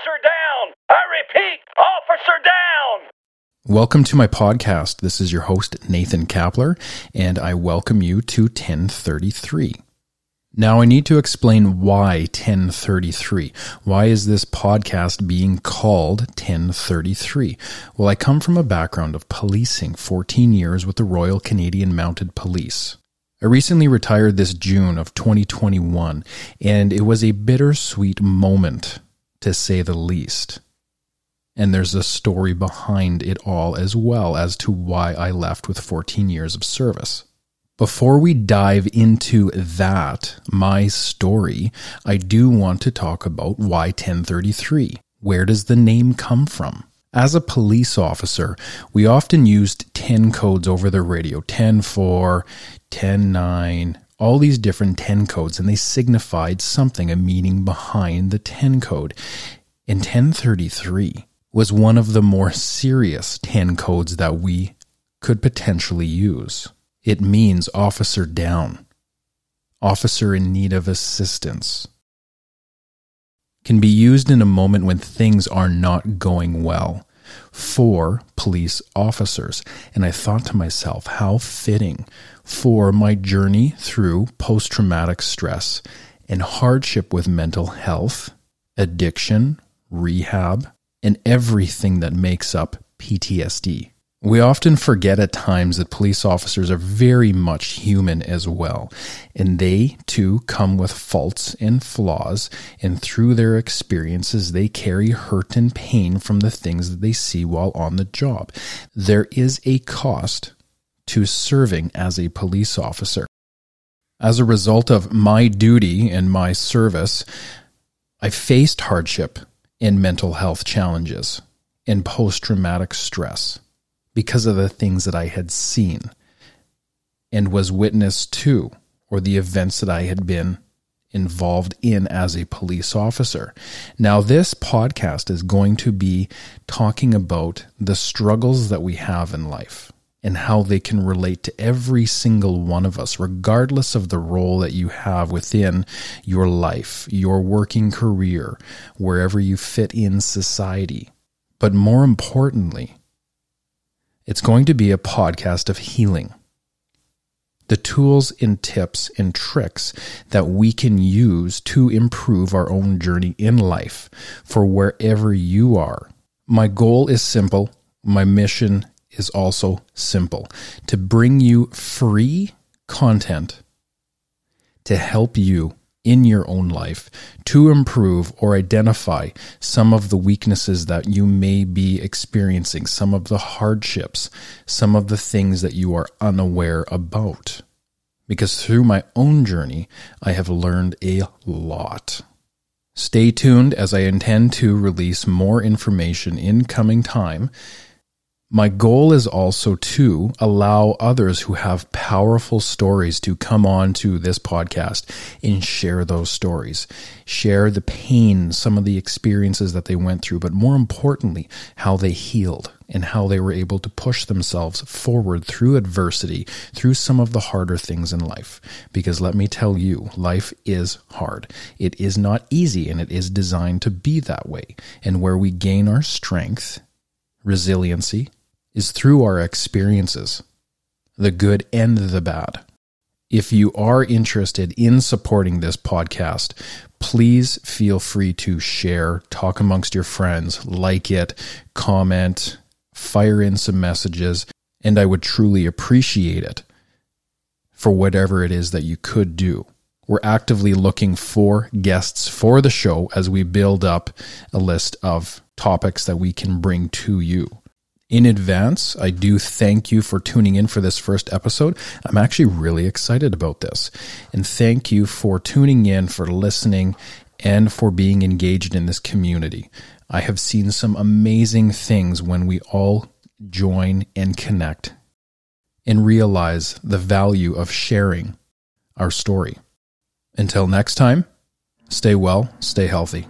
Officer down! I repeat, officer down! Welcome to my podcast. This is your host, Nathan Kapler, and I welcome you to 1033. Now, I need to explain why 1033. Why is this podcast being called 1033? Well, I come from a background of policing 14 years with the Royal Canadian Mounted Police. I recently retired this June of 2021, and it was a bittersweet moment, to say the least. And there's a story behind it all as well as to why I left with 14 years of service. Before we dive into that, my story, I do want to talk about why 1033. Where does the name come from? As a police officer, we often used 10 codes over the radio 10 4, 10 9, all these different 10 codes, and they signified something, a meaning behind the 10 code. And 1033 was one of the more serious 10 codes that we could potentially use. It means officer down, officer in need of assistance. Can be used in a moment when things are not going well for police officers. And I thought to myself, how fitting for my journey through post traumatic stress and hardship with mental health, addiction, rehab, and everything that makes up PTSD. We often forget at times that police officers are very much human as well, and they too come with faults and flaws, and through their experiences, they carry hurt and pain from the things that they see while on the job. There is a cost to serving as a police officer. As a result of my duty and my service, I faced hardship and mental health challenges and post traumatic stress because of the things that I had seen and was witness to, or the events that I had been involved in as a police officer. Now, this podcast is going to be talking about the struggles that we have in life and how they can relate to every single one of us, regardless of the role that you have within your life, your working career, wherever you fit in society. But more importantly, it's going to be a podcast of healing. The tools and tips and tricks that we can use to improve our own journey in life for wherever you are. My goal is simple. My mission is also simple to bring you free content to help you in your own life to improve or identify some of the weaknesses that you may be experiencing, some of the hardships, some of the things that you are unaware about. Because through my own journey, I have learned a lot. Stay tuned as I intend to release more information in coming time my goal is also to allow others who have powerful stories to come on to this podcast and share those stories, share the pain, some of the experiences that they went through, but more importantly, how they healed and how they were able to push themselves forward through adversity, through some of the harder things in life. Because let me tell you, life is hard. It is not easy and it is designed to be that way. And where we gain our strength, resiliency, is through our experiences, the good and the bad. If you are interested in supporting this podcast, please feel free to share, talk amongst your friends, like it, comment, fire in some messages, and I would truly appreciate it for whatever it is that you could do. We're actively looking for guests for the show as we build up a list of topics that we can bring to you in advance, I do thank you for tuning in for this first episode. I'm actually really excited about this. And thank you for tuning in, for listening, and for being engaged in this community. I have seen some amazing things when we all join and connect and realize the value of sharing our story. Until next time, stay well, stay healthy.